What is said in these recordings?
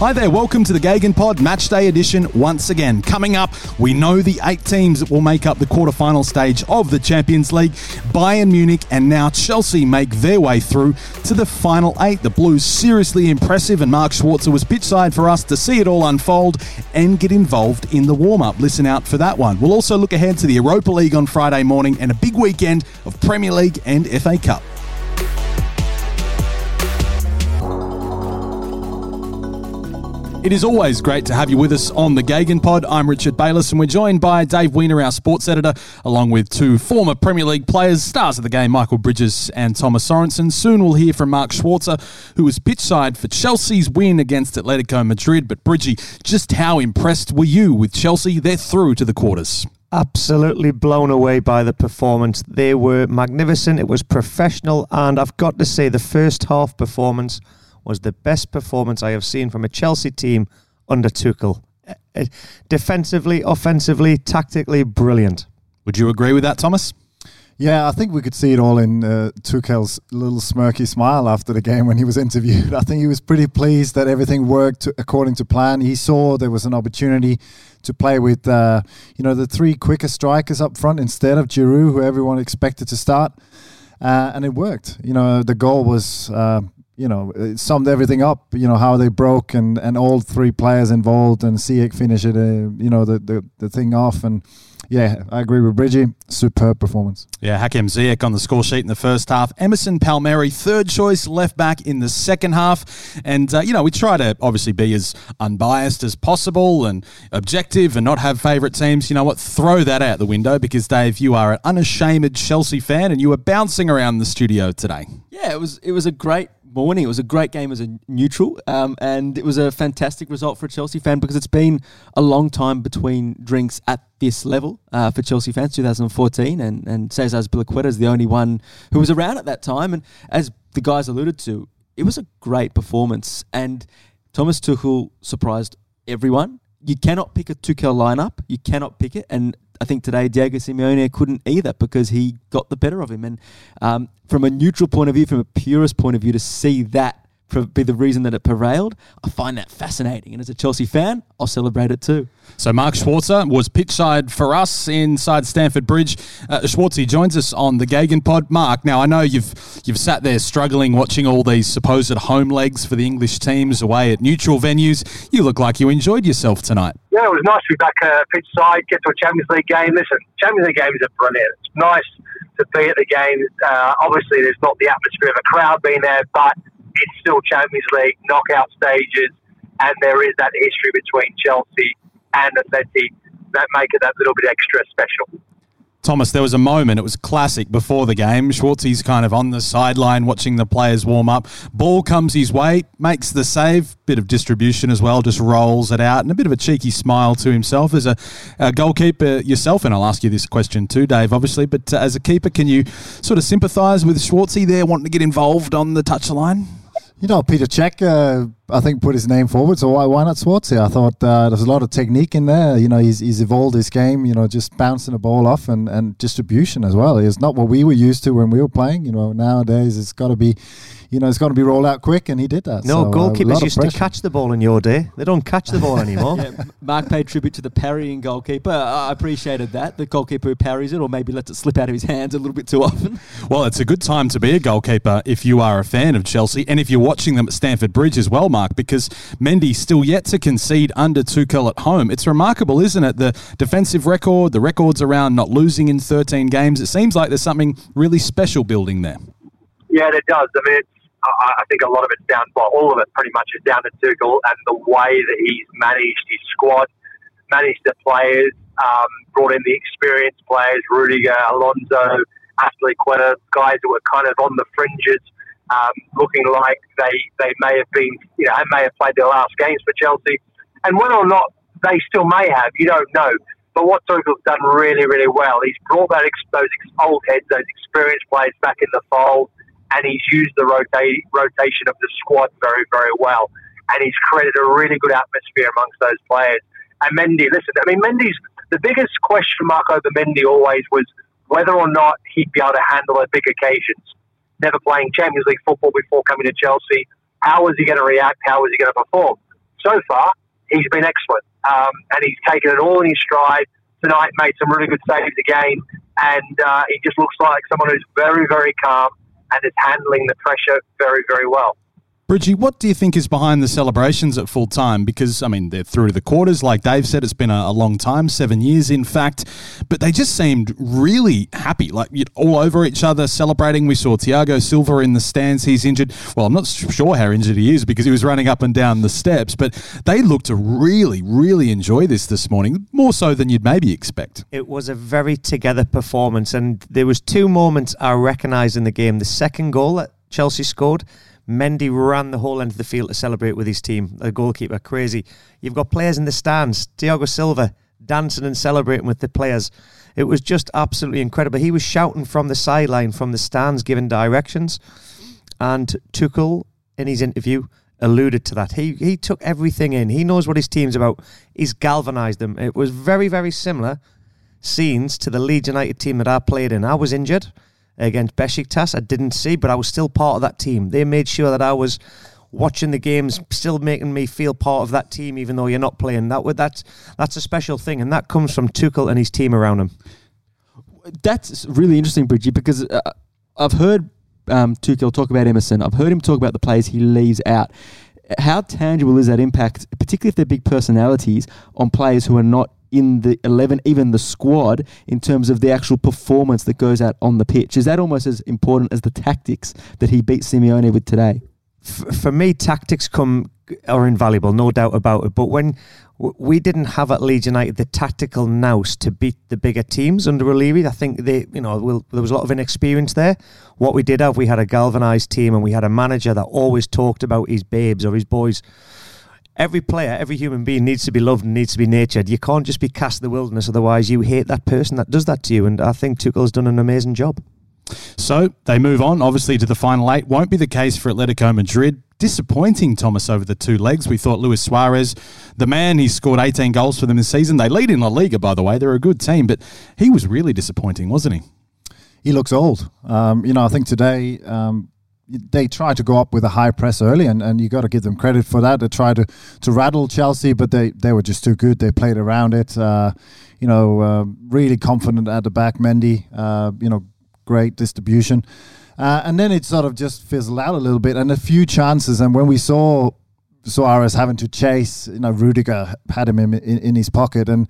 Hi there, welcome to the GegenPod Matchday Edition once again. Coming up, we know the eight teams that will make up the quarterfinal stage of the Champions League. Bayern Munich and now Chelsea make their way through to the final eight. The Blues seriously impressive, and Mark Schwarzer was pitchside for us to see it all unfold and get involved in the warm up. Listen out for that one. We'll also look ahead to the Europa League on Friday morning and a big weekend of Premier League and FA Cup. It is always great to have you with us on the GegenPod. I'm Richard Bayliss, and we're joined by Dave Weiner, our sports editor, along with two former Premier League players, stars of the game, Michael Bridges and Thomas Sorensen. Soon we'll hear from Mark Schwarzer, who was pitchside for Chelsea's win against Atletico Madrid. But Bridgie, just how impressed were you with Chelsea? They're through to the quarters. Absolutely blown away by the performance. They were magnificent. It was professional, and I've got to say, the first half performance was the best performance I have seen from a Chelsea team under Tuchel. Uh, uh, defensively, offensively, tactically, brilliant. Would you agree with that, Thomas? Yeah, I think we could see it all in uh, Tuchel's little smirky smile after the game when he was interviewed. I think he was pretty pleased that everything worked according to plan. He saw there was an opportunity to play with, uh, you know, the three quicker strikers up front instead of Giroud, who everyone expected to start, uh, and it worked. You know, the goal was uh, you know, it summed everything up. You know how they broke and, and all three players involved and Ziyech finished it, uh, you know, the, the the thing off and yeah, I agree with Bridgie. Superb performance. Yeah, Hakim Ziyech on the score sheet in the first half. Emerson Palmieri, third choice left back in the second half. And, uh, you know, we try to obviously be as unbiased as possible and objective and not have favourite teams. You know what? Throw that out the window because, Dave, you are an unashamed Chelsea fan and you were bouncing around the studio today. Yeah, it was it was a great morning. It was a great game as a neutral, um, and it was a fantastic result for a Chelsea fan because it's been a long time between drinks at this level uh, for Chelsea fans. 2014, and and Cesar Azpilicueta is the only one who was around at that time. And as the guys alluded to, it was a great performance, and Thomas Tuchel surprised everyone. You cannot pick a Tuchel lineup. You cannot pick it, and I think today Diego Simeone couldn't either because he got the better of him. And um, from a neutral point of view, from a purist point of view, to see that be the reason that it prevailed, I find that fascinating. And as a Chelsea fan, I'll celebrate it too. So Mark Schwarzer was pitchside for us inside Stamford Bridge. Uh, Schwarzie joins us on the GegenPod. Mark, now I know you've you've sat there struggling watching all these supposed home legs for the English teams away at neutral venues. You look like you enjoyed yourself tonight. Yeah, it was nice to be back uh, pitchside, get to a Champions League game. Listen, Champions League games are brilliant. It's nice to be at the game. Uh, obviously, there's not the atmosphere of a crowd being there, but it's still Champions League knockout stages, and there is that history between Chelsea and Atleti that make it that little bit extra special. Thomas, there was a moment, it was classic before the game. Schwarzie's kind of on the sideline watching the players warm up. Ball comes his way, makes the save, bit of distribution as well, just rolls it out, and a bit of a cheeky smile to himself. As a, a goalkeeper yourself, and I'll ask you this question too, Dave, obviously, but uh, as a keeper, can you sort of sympathise with Schwarzie there wanting to get involved on the touchline? You know, Peter Cech, uh, I think, put his name forward. So why, why not Schwartz I thought uh, there's a lot of technique in there. You know, he's, he's evolved his game, you know, just bouncing the ball off and, and distribution as well. It's not what we were used to when we were playing. You know, nowadays it's got to be you know, it's going to be rolled out quick, and he did that. No, so, goalkeepers uh, used to catch the ball in your day. They don't catch the ball anymore. yeah, Mark paid tribute to the parrying goalkeeper. I appreciated that. The goalkeeper who parries it or maybe lets it slip out of his hands a little bit too often. Well, it's a good time to be a goalkeeper if you are a fan of Chelsea and if you're watching them at Stamford Bridge as well, Mark, because Mendy still yet to concede under Tuchel at home. It's remarkable, isn't it? The defensive record, the records around not losing in 13 games. It seems like there's something really special building there. Yeah, it does. I mean, I, think a lot of it's down, well, all of it pretty much is down to Tuchel and the way that he's managed his squad, managed the players, um, brought in the experienced players, Rudiger, Alonso, Azpilicueta, guys that were kind of on the fringes, um, looking like they, they may have been, you know, may have played their last games for Chelsea. And whether or not they still may have, you don't know. But what Tuchel's done really, really well, he's brought that those old heads, those experienced players back in the fold, and he's used the rota- rotation of the squad very, very well. And he's created a really good atmosphere amongst those players. And Mendy, listen, I mean, Mendy's the biggest question mark over Mendy always was whether or not he'd be able to handle the big occasions. Never playing Champions League football before coming to Chelsea. How was he going to react? How was he going to perform? So far, he's been excellent. Um, and he's taken it all in his stride. Tonight, made some really good saves again. And uh, he just looks like someone who's very, very calm and is handling the pressure very, very well. Bridgie, what do you think is behind the celebrations at full time? Because, I mean, they're through the quarters. Like Dave said, it's been a, a long time, seven years, in fact. But they just seemed really happy, like all over each other, celebrating. We saw Thiago Silva in the stands. He's injured. Well, I'm not sure how injured he is because he was running up and down the steps. But they looked to really, really enjoy this this morning, more so than you'd maybe expect. It was a very together performance. And there was two moments I recognised in the game. The second goal that Chelsea scored Mendy ran the whole end of the field to celebrate with his team. The goalkeeper, crazy. You've got players in the stands. Thiago Silva dancing and celebrating with the players. It was just absolutely incredible. He was shouting from the sideline, from the stands, giving directions. And Tuchel, in his interview, alluded to that. He he took everything in. He knows what his team's about. He's galvanised them. It was very, very similar scenes to the Leeds United team that I played in. I was injured against Besiktas. I didn't see, but I was still part of that team. They made sure that I was watching the games, still making me feel part of that team, even though you're not playing. That that's that's a special thing, and that comes from Tuchel and his team around him. That's really interesting, Bridgie, because uh, I've heard um, Tuchel talk about Emerson. I've heard him talk about the players he leaves out. How tangible is that impact, particularly if they're big personalities, on players who are not in the 11, even the squad, in terms of the actual performance that goes out on the pitch? Is that almost as important as the tactics that he beat Simeone with today? for me, tactics come are invaluable, no doubt about it. But when we didn't have at Leeds United the tactical nous to beat the bigger teams under O'Leary, I think they, you know, we'll, there was a lot of inexperience there. What we did have, we had a galvanised team, and we had a manager that always talked about his babes or his boys every player, every human being needs to be loved and needs to be nurtured. You can't just be cast in the wilderness, otherwise you hate that person that does that to you. And I think Tuchel's done an amazing job. So they move on, obviously, to the final eight. Won't be the case for Atletico Madrid. Disappointing, Thomas, over the two legs. We thought Luis Suarez, the man, he scored 18 goals for them this season. They lead in La Liga, by the way. They're a good team, but he was really disappointing, wasn't he? He looks old. Um, you know, I think today um, they tried to go up with a high press early, and, and you got to give them credit for that. They tried to, to rattle Chelsea, but they, they were just too good. They played around it. Uh, you know, uh, really confident at the back. Mendy, uh, you know, great distribution. Uh, and then it sort of just fizzled out a little bit, and a few chances. And when we saw Suarez having to chase, you know, Rudiger had him in, in, in his pocket, and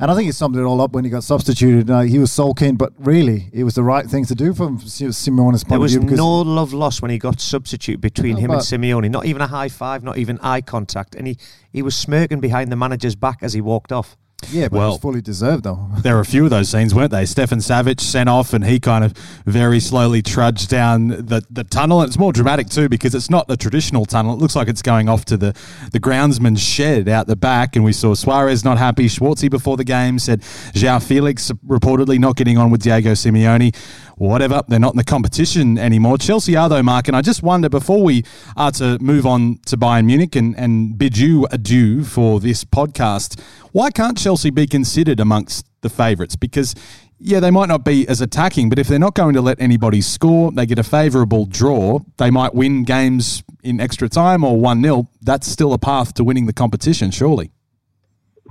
and I think he summed it all up when he got substituted. Uh, he was sulking, but really, it was the right thing to do from Simeone's point there of view. There was no love lost when he got substituted between no, him and Simeone. Not even a high five, not even eye contact, and he, he was smirking behind the manager's back as he walked off. Yeah, but well, it was fully deserved though. there were a few of those scenes, weren't they? Stefan Savić sent off, and he kind of very slowly trudged down the, the tunnel. And it's more dramatic too because it's not the traditional tunnel. It looks like it's going off to the the groundsman's shed out the back. And we saw Suarez not happy. Schwarzie before the game said João Felix reportedly not getting on with Diego Simeone whatever. They're not in the competition anymore. Chelsea are, though, Mark. And I just wonder before we are to move on to Bayern Munich and, and bid you adieu for this podcast, why can't Chelsea be considered amongst the favourites? Because yeah, they might not be as attacking, but if they're not going to let anybody score, they get a favourable draw, they might win games in extra time or 1 0. That's still a path to winning the competition, surely.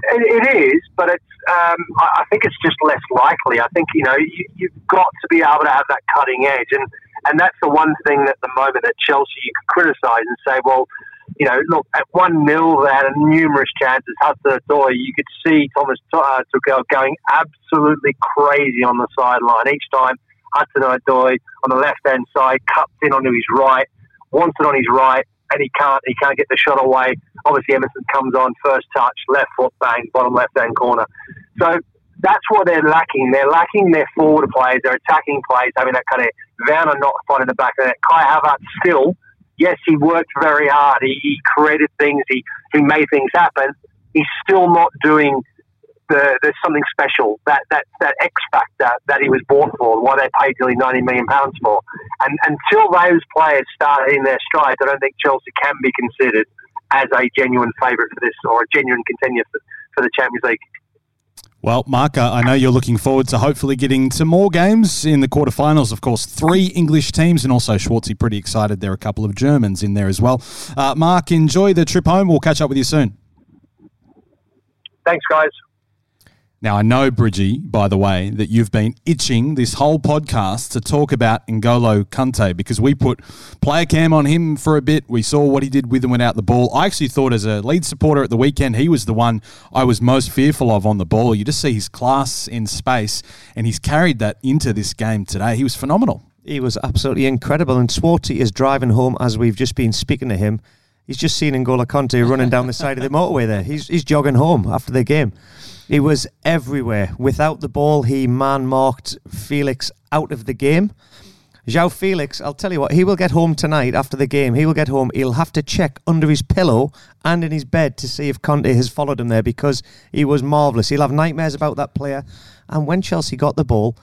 It, is, but it's um, I, think it's just less likely. I think you know you, you've got to be able to have that cutting edge, and and that's the one thing at the moment at Chelsea you could criticise and say, well, you know, look at one 0 they had numerous chances. Hudson Odoi, you could see Thomas uh, Tuchel going absolutely crazy on the sideline each time. Hudson Odoi on the left hand side cuts in onto his right, wants it on his right, and he can't he can't get the shot away. Obviously, Emerson comes on first touch, left foot, bang, bottom left hand corner. So that's what they're lacking. They're lacking their forward players, their attacking players, having that kind of Werner not finding the back of that. Kai Havertz still, yes, he worked very hard. He, he created things. He he made things happen. He's still not doing the, there's something special that that that X factor that he was bought for, why they paid nearly ninety million pounds for. And until those players start hitting their strides, I don't think Chelsea can be considered as a genuine favourite for this or a genuine contender for, for the Champions League. Well, Mark, I know you're looking forward to hopefully getting to more games in the quarterfinals. Of course, three English teams, and also Schwarzie pretty excited. There are a couple of Germans in there as well. Uh, Mark, enjoy the trip home. We'll catch up with you soon. Thanks, guys. Now, I know, Bridgie, by the way, that you've been itching this whole podcast to talk about N'Golo Kante because we put player cam on him for a bit. We saw what he did with and without the ball. I actually thought, as a Leeds supporter at the weekend, he was the one I was most fearful of on the ball. You just see his class in space, and he's carried that into this game today. He was phenomenal. He was absolutely incredible. And Schwarzie is driving home as we've just been speaking to him. He's just seen N'Golo Kante running down the side of the motorway there. He's, he's jogging home after the game. He was everywhere. Without the ball, he man marked Felix out of the game. João Felix, I'll tell you what, he will get home tonight after the game. He will get home. He'll have to check under his pillow and in his bed to see if Kante has followed him there because he was marvellous. He'll have nightmares about that player. And when Chelsea got the ball,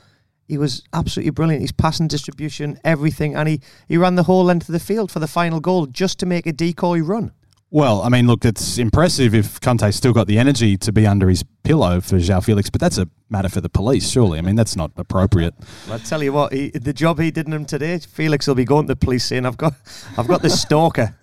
he was absolutely brilliant. His passing distribution, everything. And he, he ran the whole length of the field for the final goal just to make a decoy run. Well, I mean, look, it's impressive if Kante's still got the energy to be under his pillow for João Felix, but that's a matter for the police, surely. I mean, that's not appropriate. I tell you what, he, the job he did in him today, Felix will be going to the police saying, "I've got, I've got the stalker."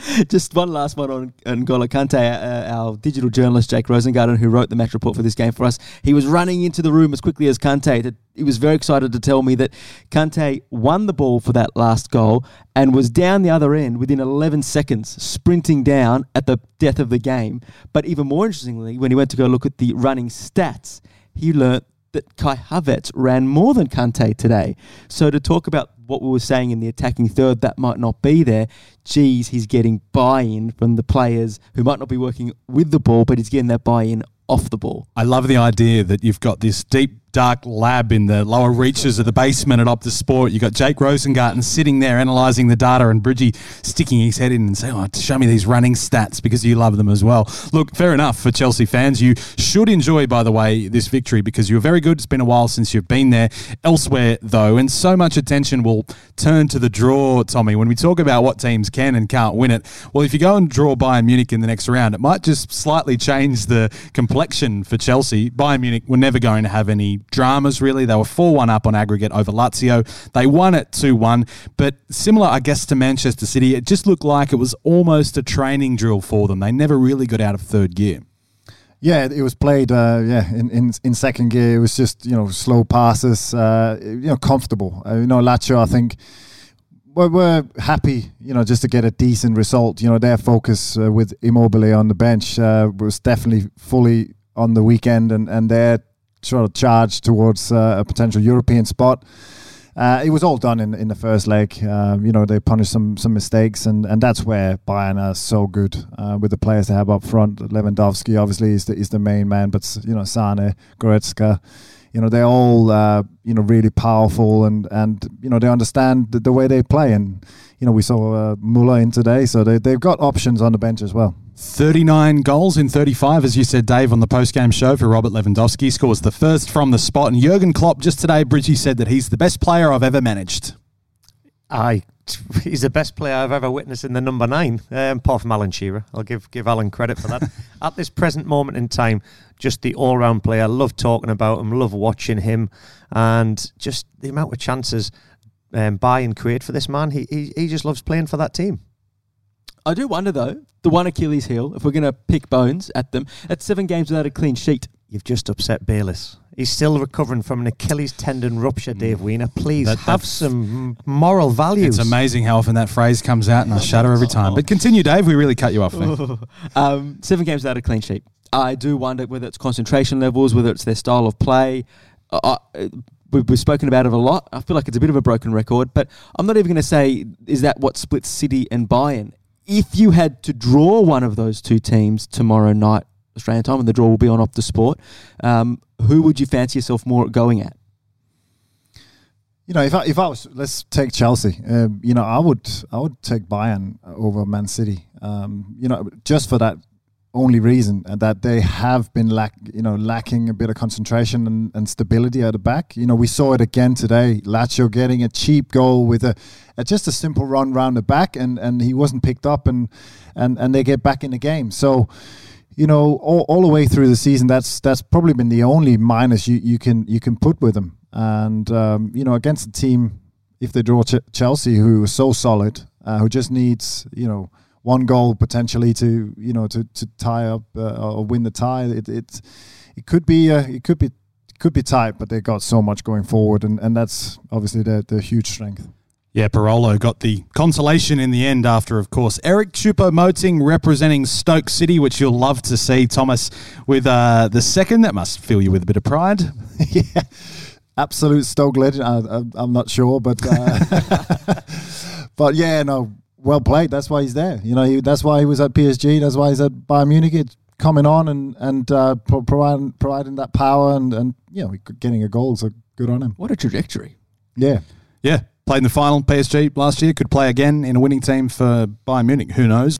Just one last one on N'Golo Kante, uh, our digital journalist Jake Rosengarten, who wrote the match report for this game for us. He was running into the room as quickly as Kante. He was very excited to tell me that Kante won the ball for that last goal and was down the other end within 11 seconds, sprinting down at the death of the game. But even more interestingly, when he went to go look at the running stats, he learnt that Kai Havertz ran more than Kante today. So to talk about what we were saying in the attacking third, that might not be there. Geez, he's getting buy-in from the players who might not be working with the ball, but he's getting that buy-in off the ball. I love the idea that you've got this deep dark lab in the lower reaches of the basement at Optus Sport. You've got Jake Rosengarten sitting there analysing the data and Bridgie sticking his head in and saying, oh, show me these running stats because you love them as well. Look, fair enough for Chelsea fans. You should enjoy, by the way, this victory because you're very good. It's been a while since you've been there. Elsewhere, though, and so much attention will turn to the draw, Tommy. When we talk about what teams can and can't win it, well, if you go and draw Bayern Munich in the next round, it might just slightly change the complexion for Chelsea. Bayern Munich were never going to have any dramas, really. They were 4 1 up on aggregate over Lazio. They won it 2 1, but similar, I guess, to Manchester City, it just looked like it was almost a training drill for them. They never really got out of third gear. Yeah, it was played. Uh, yeah, in, in in second gear, it was just you know slow passes. Uh, you know, comfortable. Uh, you know, Lazio, I think we're, we're happy. You know, just to get a decent result. You know, their focus uh, with Immobile on the bench uh, was definitely fully on the weekend, and and their sort of charge towards uh, a potential European spot. Uh, it was all done in, in the first leg. Um, you know, they punished some some mistakes, and, and that's where Bayern are so good uh, with the players they have up front. Lewandowski obviously is the, is the main man, but you know, Sane, Goretzka, you know, they're all uh, you know really powerful, and and you know they understand the, the way they play. And you know, we saw uh, Muller in today, so they they've got options on the bench as well. 39 goals in 35, as you said, Dave, on the post-game show for Robert Lewandowski. Scores the first from the spot. And Jurgen Klopp just today, Bridgie said that he's the best player I've ever managed. Aye, he's the best player I've ever witnessed in the number nine, um, apart from Alan Shearer. I'll give give Alan credit for that. At this present moment in time, just the all-round player. Love talking about him, love watching him, and just the amount of chances um, Bayern create for this man. He, he he just loves playing for that team. I do wonder though, the one Achilles heel, if we're going to pick bones at them, at seven games without a clean sheet. You've just upset Bayliss. He's still recovering from an Achilles tendon rupture, Dave Weiner. Please That- have some moral values. It's amazing how often that phrase comes out, and I shudder every time. But continue, Dave. We really cut you off there. um, seven games without a clean sheet. I do wonder whether it's concentration levels, whether it's their style of play. Uh, uh, we've, we've spoken about it a lot. I feel like it's a bit of a broken record, but I'm not even going to say is that what splits City and Bayern. If you had to draw one of those two teams tomorrow night, Australian time, and the draw will be on Optus Sport, um, who would you fancy yourself more going at? You know, if I, if I was, let's take Chelsea. Um, you know, I would I would take Bayern over Man City. Um, you know, just for that only reason uh, that they have been lack, you know, lacking a bit of concentration and, and, stability at the back. You know, we saw it again today. Lazio getting a cheap goal with a, a, just a simple run round the back, and, and he wasn't picked up, and and and they get back in the game. So, you know, all, all the way through the season, that's that's probably been the only minus you, you can you can put with them. And um, you know, against a team, if they draw Ch- Chelsea, who is so solid, uh, who just needs you know one goal potentially to you know to, to tie up uh, or win the tie. It it it could be uh, it could be it could be tight, but they got so much going forward, and, and that's obviously their their huge strength. Yeah, Parolo got the consolation in the end after, of course, Eric Choupo-Moting representing Stoke City, which you'll love to see, Thomas, with uh, the second. That must fill you with a bit of pride. yeah, absolute Stoke legend. I, am not sure, but uh, but yeah, no, well played. That's why he's there. You know, he, that's why he was at PSG. That's why he's at Bayern Munich. It's coming on and and uh, pro- providing providing that power and and you know getting a goal. So good on him. What a trajectory. Yeah. Yeah. Played in the final PSG last year. Could play again in a winning team for Bayern Munich. Who knows?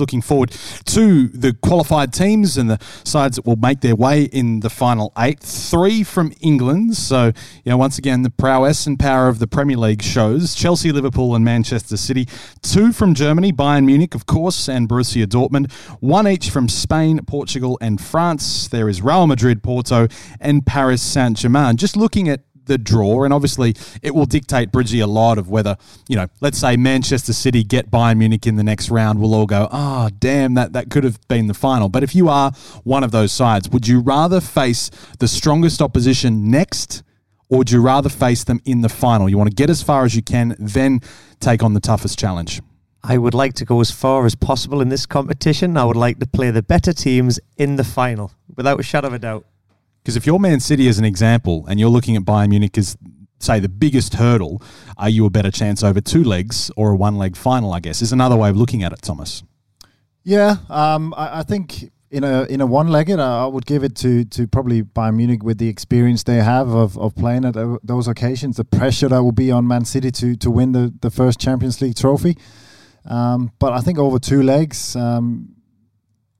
Looking forward to the qualified teams and the sides that will make their way in the final eight. Three from England. So, you know, once again, the prowess and power of the Premier League shows Chelsea, Liverpool, and Manchester City. Two from Germany, Bayern Munich, of course, and Borussia Dortmund. One each from Spain, Portugal, and France. There is Real Madrid, Porto, and Paris Saint Germain. Just looking at the draw, and obviously it will dictate Bridgie a lot of whether you know, let's say Manchester City get Bayern Munich in the next round, we'll all go, ah, oh, damn, that that could have been the final. But if you are one of those sides, would you rather face the strongest opposition next? Or would you rather face them in the final? You want to get as far as you can, then take on the toughest challenge. I would like to go as far as possible in this competition. I would like to play the better teams in the final, without a shadow of a doubt. Because if you're Man City as an example, and you're looking at Bayern Munich as say the biggest hurdle, are you a better chance over two legs or a one leg final? I guess is another way of looking at it, Thomas. Yeah, um, I, I, think in a in a one legged, I would give it to to probably Bayern Munich with the experience they have of, of playing at those occasions, the pressure that will be on Man City to to win the the first Champions League trophy. Um, but I think over two legs, um,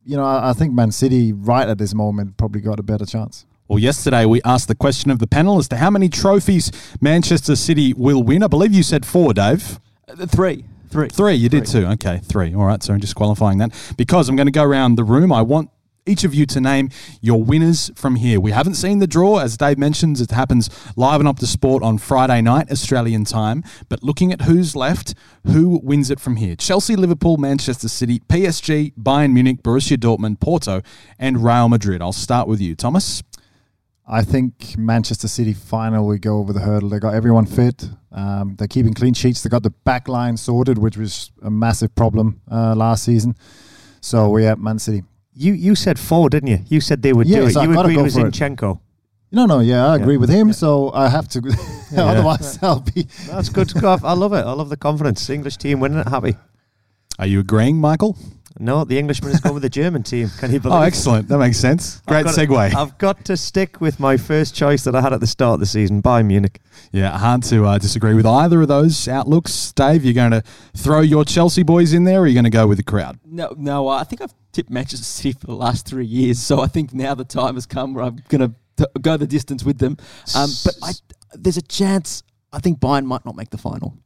you know, I, I think Man City right at this moment probably got a better chance. Well, yesterday we asked the question of the panel as to how many trophies Manchester City will win. I believe you said four, Dave. Uh, three. Three. Three, you did too. Okay, three. All right, so I'm just qualifying that. Because I'm going to go around the room, I want each of you to name your winners from here. We haven't seen the draw, as Dave mentions, it happens live and Optus Sport on Friday night, Australian time. But looking at who's left, who wins it from here? Chelsea, Liverpool, Manchester City, PSG, Bayern Munich, Borussia Dortmund, Porto, and Real Madrid. I'll start with you, Thomas. I think Manchester City finally go over the hurdle. They got everyone fit. Um, they're keeping clean sheets. They got the back line sorted, which was a massive problem uh, last season. So we have Man City. You you said four, didn't you? You said they would do it. So you agreed with Zinchenko. No, no, yeah, I agree yeah. with him. Yeah. So I have to. yeah. Otherwise, I'll be. That's good. I love it. I love the confidence. English team winning it. Happy. Are you agreeing, Michael? No, the Englishman has gone with the German team. Can you believe? Oh, excellent! That makes sense. Great I've segue. To, I've got to stick with my first choice that I had at the start of the season, Bayern Munich. Yeah, hard to uh, disagree with either of those outlooks. Dave, you're going to throw your Chelsea boys in there, or are you going to go with the crowd? No, no. I think I've tipped Manchester City for the last three years, so I think now the time has come where I'm going to to go the distance with them. Um, but I, there's a chance. I think Bayern might not make the final.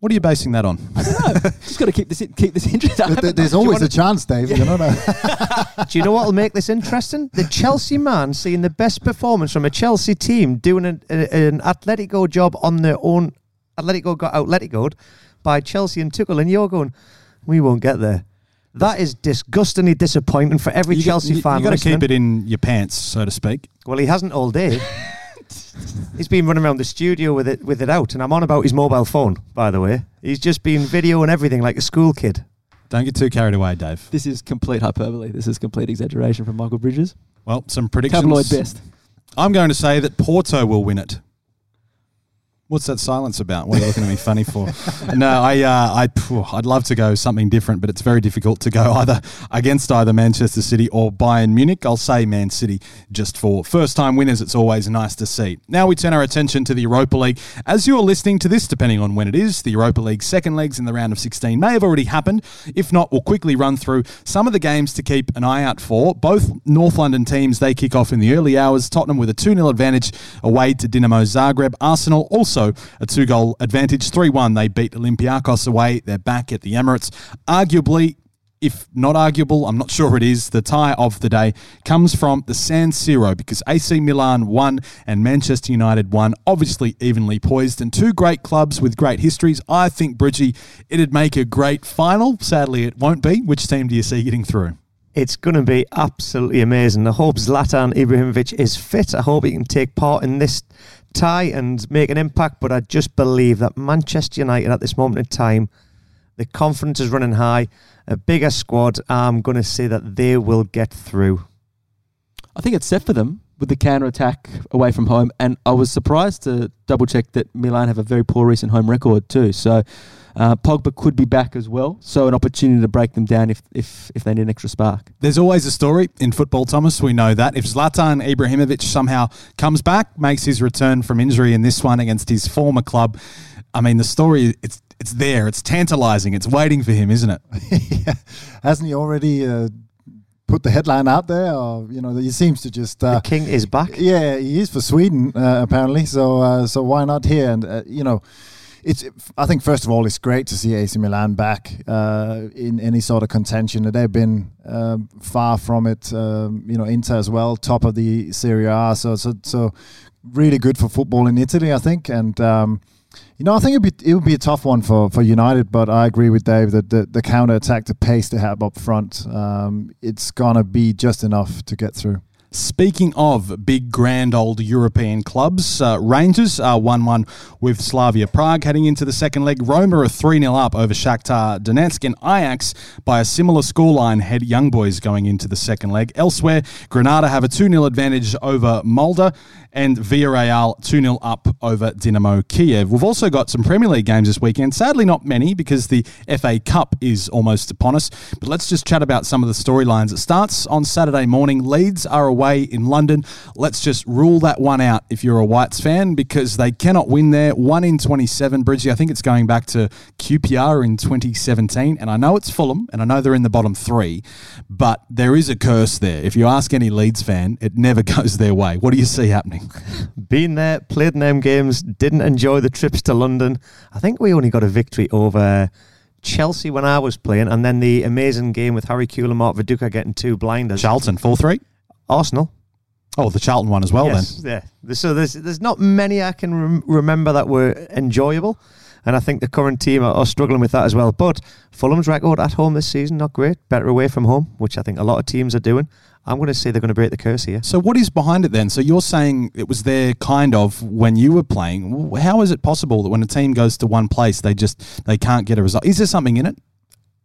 What are you basing that on? Just got to keep this in- keep this interesting. Th- th- There's always a chance, Dave. You know. Do you know what will make this interesting? The Chelsea man seeing the best performance from a Chelsea team doing an, a, an Atletico job on their own. Atletico got Atleticoed by Chelsea and Tuchel, and you're going, we won't get there. That is disgustingly disappointing for every You Chelsea you, fan. You've got to keep it in your pants, so to speak. Well, he hasn't all day. He's been running around the studio with it with it out, and I'm on about his mobile phone. By the way, he's just been video and everything like a school kid. Don't get too carried away, Dave. This is complete hyperbole. This is complete exaggeration from Michael Bridges. Well, some predictions. Tabloid best. I'm going to say that Porto will win it. What's that silence about? What are you looking at me funny for? No, I, uh, I, I'd love to go something different, but it's very difficult to go either against either Manchester City or Bayern Munich. I'll say Man City just for first-time winners. It's always nice to see. Now we turn our attention to the Europa League. As you are listening to this, depending on when it is, the Europa League second legs in the round of 16 may have already happened. If not, we'll quickly run through some of the games to keep an eye out for. Both North London teams they kick off in the early hours. Tottenham with a 2-0 advantage away to Dinamo Zagreb. Arsenal also a two goal advantage. 3 1, they beat Olympiacos away. They're back at the Emirates. Arguably, if not arguable, I'm not sure it is, the tie of the day comes from the San Siro because AC Milan won and Manchester United won, obviously evenly poised, and two great clubs with great histories. I think, Bridgie, it'd make a great final. Sadly, it won't be. Which team do you see getting through? It's going to be absolutely amazing. I hope Zlatan Ibrahimovic is fit. I hope he can take part in this tie and make an impact. But I just believe that Manchester United at this moment in time, the confidence is running high, a bigger squad. I'm going to say that they will get through. I think it's set for them with the counter attack away from home, and I was surprised to double check that Milan have a very poor recent home record too. So uh, Pogba could be back as well, so an opportunity to break them down if if if they need an extra spark. There's always a story in football, Thomas. We know that. If Zlatan Ibrahimovic somehow comes back, makes his return from injury in this one against his former club, I mean, the story, it's it's there. It's tantalizing. It's waiting for him, isn't it? yeah. Hasn't he already uh, put the headline out there? Or you know, he seems to just. Uh, the king is back. Yeah, he is for Sweden uh, apparently. So uh, so why not here? And uh, you know, it's. I think first of all, it's great to see AC Milan back uh, in any sort of contention. They've been um, far from it. Um, you know, Inter as well, top of the Serie A. So so so really good for football in Italy, I think. And um, you know, I think it'd be it would be a tough one for, for United, but I agree with Dave that the, the counter attack, the pace they have up front, um, it's gonna be just enough to get through. Speaking of big, grand old European clubs, uh, Rangers are 1 1 with Slavia Prague heading into the second leg. Roma are 3 0 up over Shakhtar Donetsk, and Ajax by a similar scoreline head Young Boys going into the second leg. Elsewhere, Granada have a 2 0 advantage over Molde, and Villarreal 2 0 up over Dynamo Kiev. We've also got some Premier League games this weekend. Sadly, not many because the FA Cup is almost upon us. But let's just chat about some of the storylines. It starts on Saturday morning. Leeds are away in London. Let's just rule that one out if you're a Whites fan because they cannot win there. 1 in 27. Bridgie, I think it's going back to QPR in 2017. And I know it's Fulham and I know they're in the bottom three, but there is a curse there. If you ask any Leeds fan, it never goes their way. What do you see happening? Been there, played in them games, didn't enjoy the trips to London. I think we only got a victory over Chelsea when I was playing, and then the amazing game with Harry Kewell and Mark Viduka getting two blinders. Charlton, 4 3. Arsenal. Oh, the Charlton one as well, yes, then. Yeah. So there's there's not many I can rem- remember that were enjoyable, and I think the current team are, are, struggling with that as well. But Fulham's record at home this season not great. Better away from home, which I think a lot of teams are doing. I'm going to say they're going to break the curse here. So what is behind it then? So you're saying it was there kind of when you were playing. How is it possible that when a team goes to one place, they just they can't get a result? Is there something in it?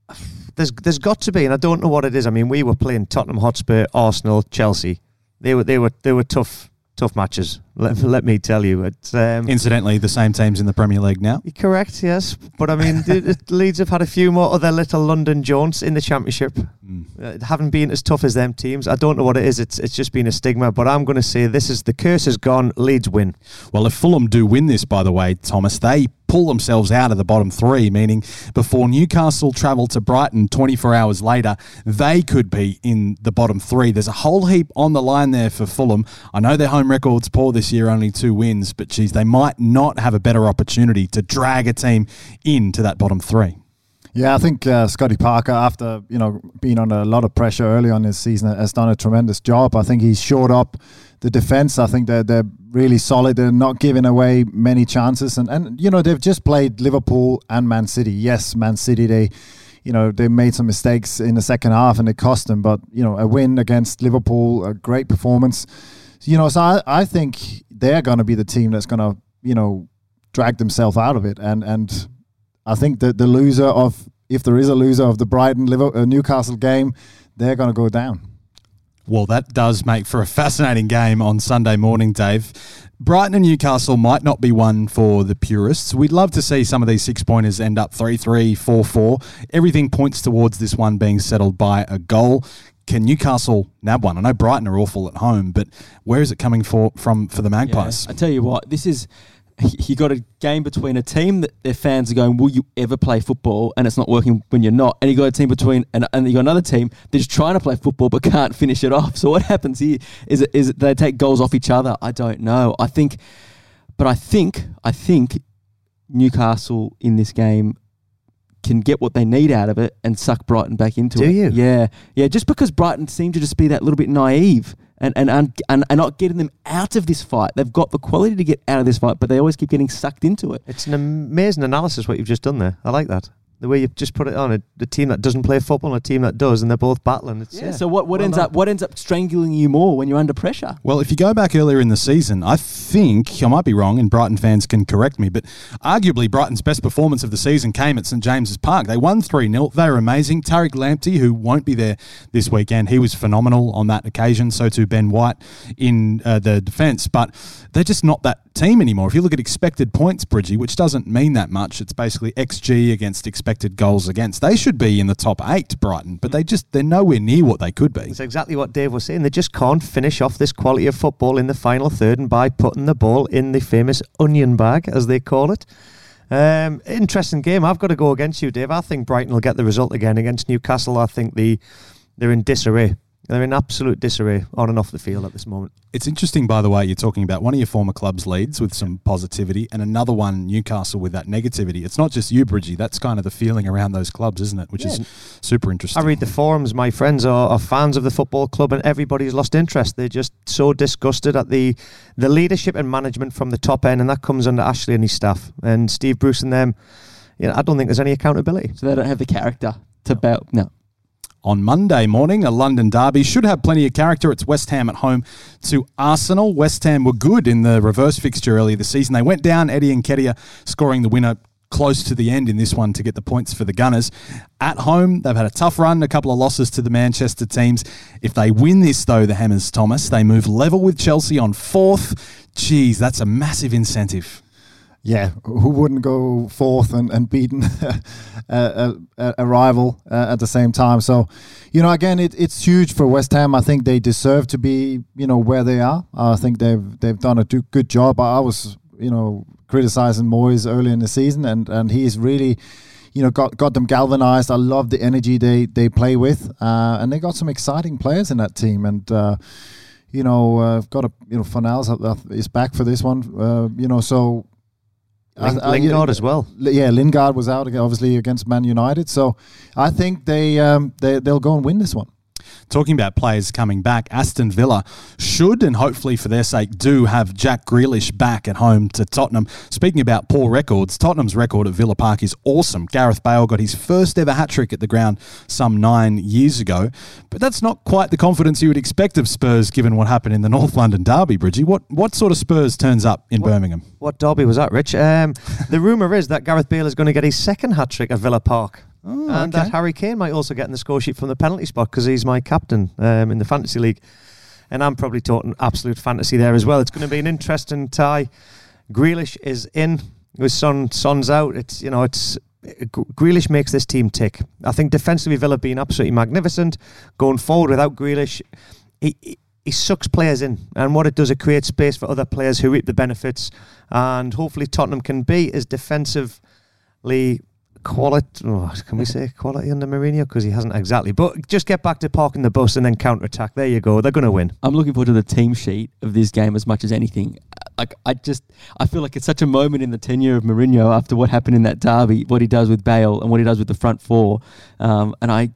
There's there's got to be, and I don't know what it is. I mean, we were playing Tottenham Hotspur, Arsenal, Chelsea. They were they were they were tough tough matches. Let, let me tell you. It's, um, Incidentally, the same teams in the Premier League now. Correct, yes. But I mean, Leeds have had a few more other little London jaunts in the Championship. Mm. Uh, haven't been as tough as them teams. I don't know what it is. It's it's just been a stigma. But I'm going to say this is the curse is gone. Leeds win. Well, if Fulham do win this, by the way, Thomas, they pull themselves out of the bottom three, meaning before Newcastle travel to Brighton 24 hours later, they could be in the bottom three. There's a whole heap on the line there for Fulham. I know their home record's poor this year, only two wins, but geez, they might not have a better opportunity to drag a team into that bottom three. Yeah, I think uh, Scotty Parker, after you know being under a lot of pressure early on this season, has done a tremendous job. I think he's shored up the defense. I think they're they're really solid. They're not giving away many chances, and and you know they've just played Liverpool and Man City. Yes, Man City they. You know they made some mistakes in the second half and it cost them, but you know a win against Liverpool, a great performance. You know, so I, I think they're going to be the team that's going to you know drag themselves out of it, and and I think that the loser of if there is a loser of the Brighton Liverpool, uh, Newcastle game, they're going to go down. Well, that does make for a fascinating game on Sunday morning, Dave. Brighton and Newcastle might not be one for the purists. We'd love to see some of these six pointers end up 3 3, 4 4. Everything points towards this one being settled by a goal. Can Newcastle nab one? I know Brighton are awful at home, but where is it coming for from for the Magpies? Yeah, I tell you what, this is you got a game between a team that their fans are going, "Will you ever play football?" and it's not working when you're not, and you got a team between and, and you got another team that's trying to play football but can't finish it off. So what happens here is it is it they take goals off each other? I don't know. I think, but I think I think Newcastle in this game can get what they need out of it and suck Brighton back into Do it. you? Yeah, yeah. Just because Brighton seem to just be that little bit naive and and, and and and not getting them out of this fight. They've got the quality to get out of this fight, but they always keep getting sucked into it. It's an amazing analysis what you've just done there. I like that. The way you've just put it on a, a team that doesn't play football and a team that does, and they're both battling. It's, Yeah. So what, what Well ends done. up what ends up strangling you more when you're under pressure? Well, if you go back earlier in the season, I think I might be wrong, and Brighton fans can correct me, but arguably Brighton's best performance of the season came at St James's Park. They won 3 0. They were amazing. Tariq Lamptey, who won't be there this weekend, he was phenomenal on that occasion. So too Ben White in uh, the defence. But they're just not that team anymore. If you look at expected points, Bridgie, which doesn't mean that much, it's basically XG against expected goals against. They should be in the top eight, Brighton, but they just, they're nowhere near what they could be. It's exactly what Dave was saying. They just can't finish off this quality of football in the final third and by putting the ball in the famous onion bag, as they call it. Um, interesting game. I've got to go against you, Dave. I think Brighton will get the result again against Newcastle. I think the they're in disarray. They're in absolute disarray on and off the field at this moment. It's interesting, by the way, you're talking about one of your former clubs Leeds with some positivity and another one, Newcastle, with that negativity. It's not just you, Bridgie. That's kind of the feeling around those clubs, isn't it? Which is super interesting. I read the forums. My friends are, are fans of the football club, and everybody's lost interest. They're just so disgusted at the the leadership and management from the top end, and that comes under Ashley and his staff and Steve Bruce and them. You know, I don't think there's any accountability. So they don't have the character to bout. No. On Monday morning, a London derby should have plenty of character. It's West Ham at home to Arsenal. West Ham were good in the reverse fixture earlier this season. They went down, Eddie Nketiah scoring the winner close to the end in this one to get the points for the Gunners. At home, they've had a tough run, a couple of losses to the Manchester teams. If they win this, though, the Hammers, Thomas, they move level with Chelsea on fourth. Geez, that's a massive incentive. Yeah, who wouldn't go fourth and, and beaten a, a, a rival uh, at the same time? So, you know, again, it, it's huge for West Ham. I think they deserve to be, you know, where they are. I think they've they've done a do- good job. I was, you know, criticizing Moyes early in the season, and and he's really. You know, got got them galvanized. I love the energy they they play with, uh, and they got some exciting players in that team. And uh, you know, uh, got a you know, Fornals is back for this one. Uh, you know, so Ling- I- I- Lingard as well. Yeah, Lingard was out obviously against Man United, so I think they um, they they'll go and win this one. Talking about players coming back, Aston Villa should and hopefully for their sake do have Jack Grealish back at home to Tottenham. Speaking about poor records, Tottenham's record at Villa Park is awesome. Gareth Bale got his first ever hat trick at the ground some nine years ago, but that's not quite the confidence you would expect of Spurs given what happened in the North London derby, Bridgie. What what sort of Spurs turns up in Birmingham? What derby was that, Rich? Um, the rumour is that Gareth Bale is going to get his second hat trick at Villa Park. Oh, and okay. that Harry Kane might also get in the score sheet from the penalty spot because he's my captain um, in the fantasy league. and I'm probably talking absolute fantasy there as well. It's going to be an interesting tie. Grealish is in with Son. Son's out. It's you know it's Grealish makes this team tick. I think defensively Villa being absolutely magnificent. Going forward without Grealish, he, he, he sucks players in, and what it does, it creates space for other players who reap the benefits. And hopefully Tottenham can be as defensively quality. Oh, can we say quality under Mourinho? Because he hasn't exactly. But just get back to parking the bus and then counter attack. There you go. They're going to win. I'm looking forward to the team sheet of this game as much as anything. Like I just, I feel like it's such a moment in the tenure of Mourinho after what happened in that derby, what he does with Bale and what he does with the front four. Um, and I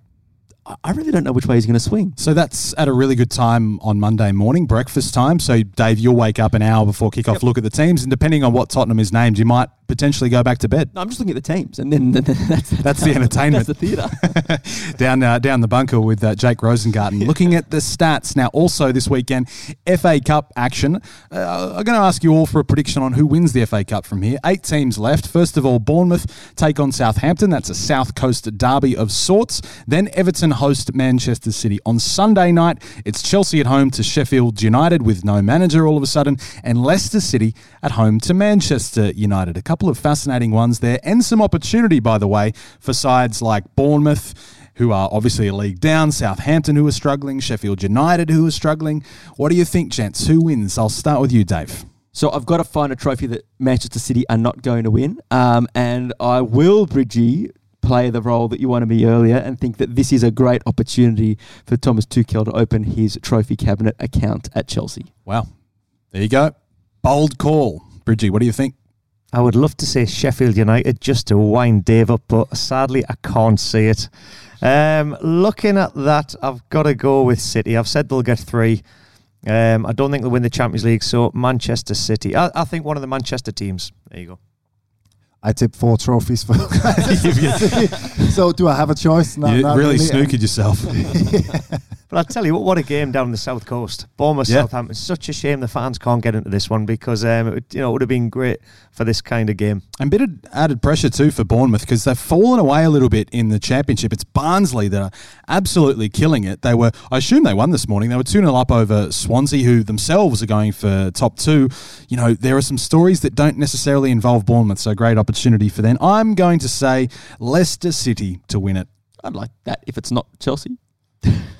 I really don't know which way he's going to swing. So that's at a really good time on Monday morning, breakfast time. So, Dave, you'll wake up an hour before kickoff, yep. look at the teams, and depending on what Tottenham is named, you might potentially go back to bed. No, I'm just looking at the teams, and then, then that's, that's the entertainment. that's the theatre. down uh, down the bunker with uh, Jake Rosengarten. Yeah. Looking at the stats now, also this weekend, FA Cup action. Uh, I'm going to ask you all for a prediction on who wins the FA Cup from here. Eight teams left. First of all, Bournemouth take on Southampton. That's a South Coast derby of sorts. Then Everton host Manchester City on Sunday night. It's Chelsea at home to Sheffield United with no manager all of a sudden, and Leicester City at home to Manchester United. A couple of fascinating ones there, and some opportunity, by the way, for sides like Bournemouth who are obviously a league down, Southampton, who are struggling, Sheffield United, who are struggling. What do you think, gents? Who wins? I'll start with you, Dave. So I've got to find a trophy that Manchester City are not going to win, um, and I will, Bridgie, play the role that you want wanted me earlier and think that this is a great opportunity for Thomas Tuchel to open his trophy cabinet account at Chelsea. Wow. There you go. Bold call. Bridgie, what do you think? I would love to say Sheffield United just to wind Dave up, but sadly I can't see it. Um, looking at that, I've got to go with City. I've said they'll get three. Um, I don't think they'll win the Champions League, so Manchester City. I, I think one of the Manchester teams. There you go. I tip four trophies for. so do I have a choice? No, you really, really snookered yourself. But I tell you what, what a game down the south coast. Bournemouth, yeah. Southampton. Such a shame the fans can't get into this one because um, it, you know it would have been great for this kind of game. And bit of added pressure too for Bournemouth because they've fallen away a little bit in the championship. It's Barnsley that are absolutely killing it. They were, I assume, they won this morning. They were two 0 up over Swansea, who themselves are going for top two. You know, there are some stories that don't necessarily involve Bournemouth, so great opportunity for them. I'm going to say Leicester City to win it. I'd like that if it's not Chelsea.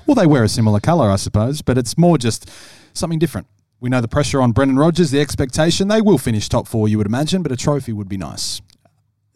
Well, they wear a similar colour, I suppose, but it's more just something different. We know the pressure on Brendan Rodgers, the expectation. They will finish top four, you would imagine, but a trophy would be nice.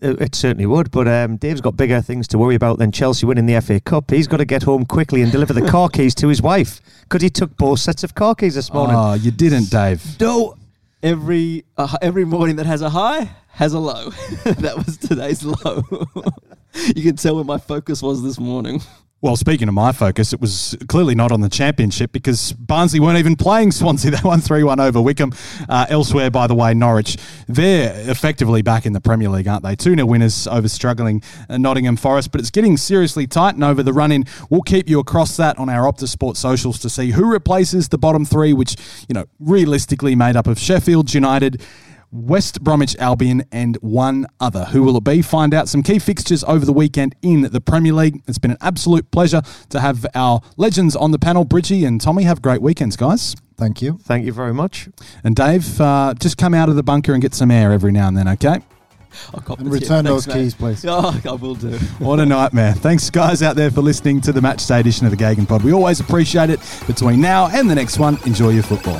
It certainly would, but um, Dave's got bigger things to worry about than Chelsea winning the FA Cup. He's got to get home quickly and deliver the car keys to his wife because he took both sets of car keys this morning. Oh, you didn't, Dave. No, every uh, every morning that has a high has a low. that was today's low. you can tell where my focus was this morning. Well, speaking of my focus, it was clearly not on the championship because Barnsley weren't even playing Swansea. They won 3 1 over Wycombe. Uh, elsewhere, by the way, Norwich, they're effectively back in the Premier League, aren't they? 2 0 winners over struggling uh, Nottingham Forest, but it's getting seriously tight and over the run in. We'll keep you across that on our Optus Sport socials to see who replaces the bottom three, which, you know, realistically made up of Sheffield United. West Bromwich Albion, and one other. Who will it be? Find out some key fixtures over the weekend in the Premier League. It's been an absolute pleasure to have our legends on the panel. Bridgie and Tommy, have great weekends, guys. Thank you. Thank you very much. And Dave, uh, just come out of the bunker and get some air every now and then, okay? And return those Thanks, keys, please. Oh, I will do. What a nightmare. Thanks, guys, out there for listening to the match day edition of the GegenPod. We always appreciate it. Between now and the next one, enjoy your football.